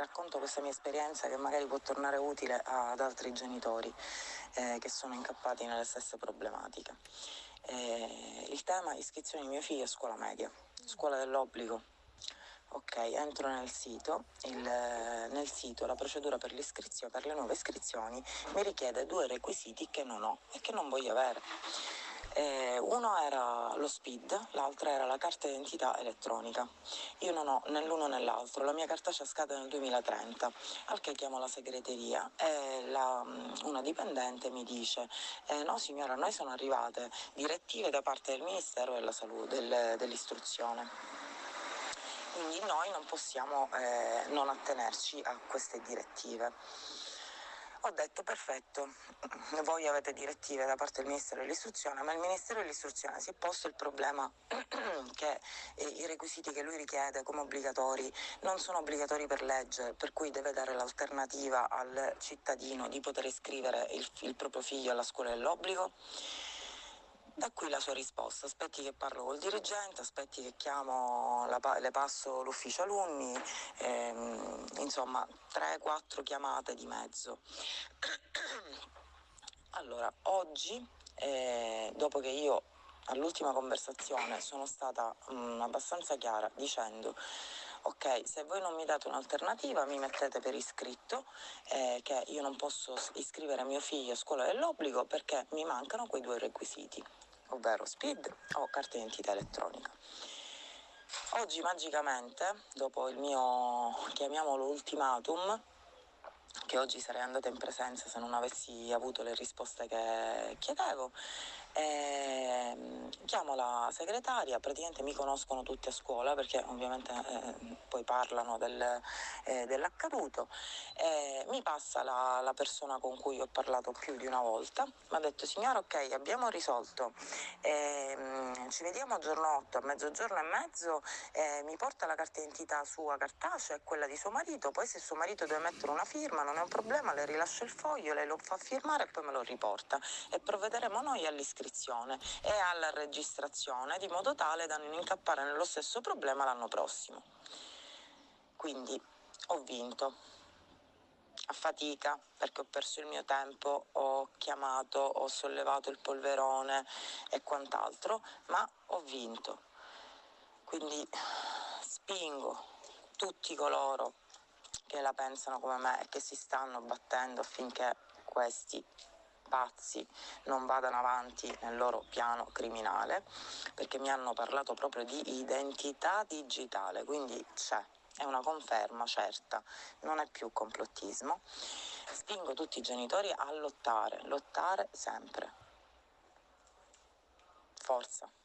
racconto questa mia esperienza che magari può tornare utile ad altri genitori eh, che sono incappati nelle stesse problematiche. Eh, il tema iscrizione di mio figlio a scuola media, scuola dell'obbligo. Ok, entro nel sito, il, nel sito la procedura per, per le nuove iscrizioni mi richiede due requisiti che non ho e che non voglio avere. Eh, uno era lo SPID, l'altro era la carta d'identità elettronica. Io non ho né l'uno né l'altro, la mia carta c'è scade nel 2030, al che chiamo la segreteria e la, mm, una dipendente mi dice eh, no signora, noi sono arrivate direttive da parte del Ministero della Salute, del, dell'istruzione quindi noi non possiamo eh, non attenerci a queste direttive. Ho detto perfetto, voi avete direttive da parte del Ministero dell'Istruzione, ma il Ministero dell'Istruzione si è posto il problema che eh, i requisiti che lui richiede come obbligatori non sono obbligatori per legge, per cui deve dare l'alternativa al cittadino di poter iscrivere il, il proprio figlio alla scuola dell'obbligo. Da qui la sua risposta, aspetti che parlo col dirigente, aspetti che chiamo, la, le passo l'ufficio alunni, ehm, insomma 3-4 chiamate di mezzo. Allora, oggi, eh, dopo che io all'ultima conversazione sono stata mh, mm, abbastanza chiara dicendo ok se voi non mi date un'alternativa mi mettete per iscritto eh, che io non posso iscrivere mio figlio a scuola dell'obbligo perché mi mancano quei due requisiti ovvero SPID o carta d'identità elettronica. Oggi magicamente, dopo il mio, chiamiamolo ultimatum, che oggi sarei andata in presenza se non avessi avuto le risposte che chiedevo, e ehm, chiamo la segretaria, praticamente mi conoscono tutti a scuola perché ovviamente eh, poi parlano del, eh, dell'accaduto. E mi passa la, la, persona con cui ho parlato più di una volta, mi ha detto signora ok abbiamo risolto, eh, ci vediamo a giorno 8, a mezzogiorno e mezzo, mi porta la carta d'identità sua cartacea e quella di suo marito, poi se suo marito deve mettere una firma non è un problema, le rilascio il foglio, lei lo fa firmare e poi me lo riporta e provvederemo noi all'iscrizione iscrizione e alla registrazione di modo tale da non incappare nello stesso problema l'anno prossimo. Quindi ho vinto a fatica perché ho perso il mio tempo, ho chiamato, ho sollevato il polverone e quant'altro, ma ho vinto. Quindi spingo tutti coloro che la pensano come me e che si stanno battendo affinché questi pazzi non vadano avanti nel loro piano criminale, perché mi hanno parlato proprio di identità digitale, quindi c'è, è una conferma certa, non è più complottismo. Spingo tutti i genitori a lottare, lottare sempre. Forza.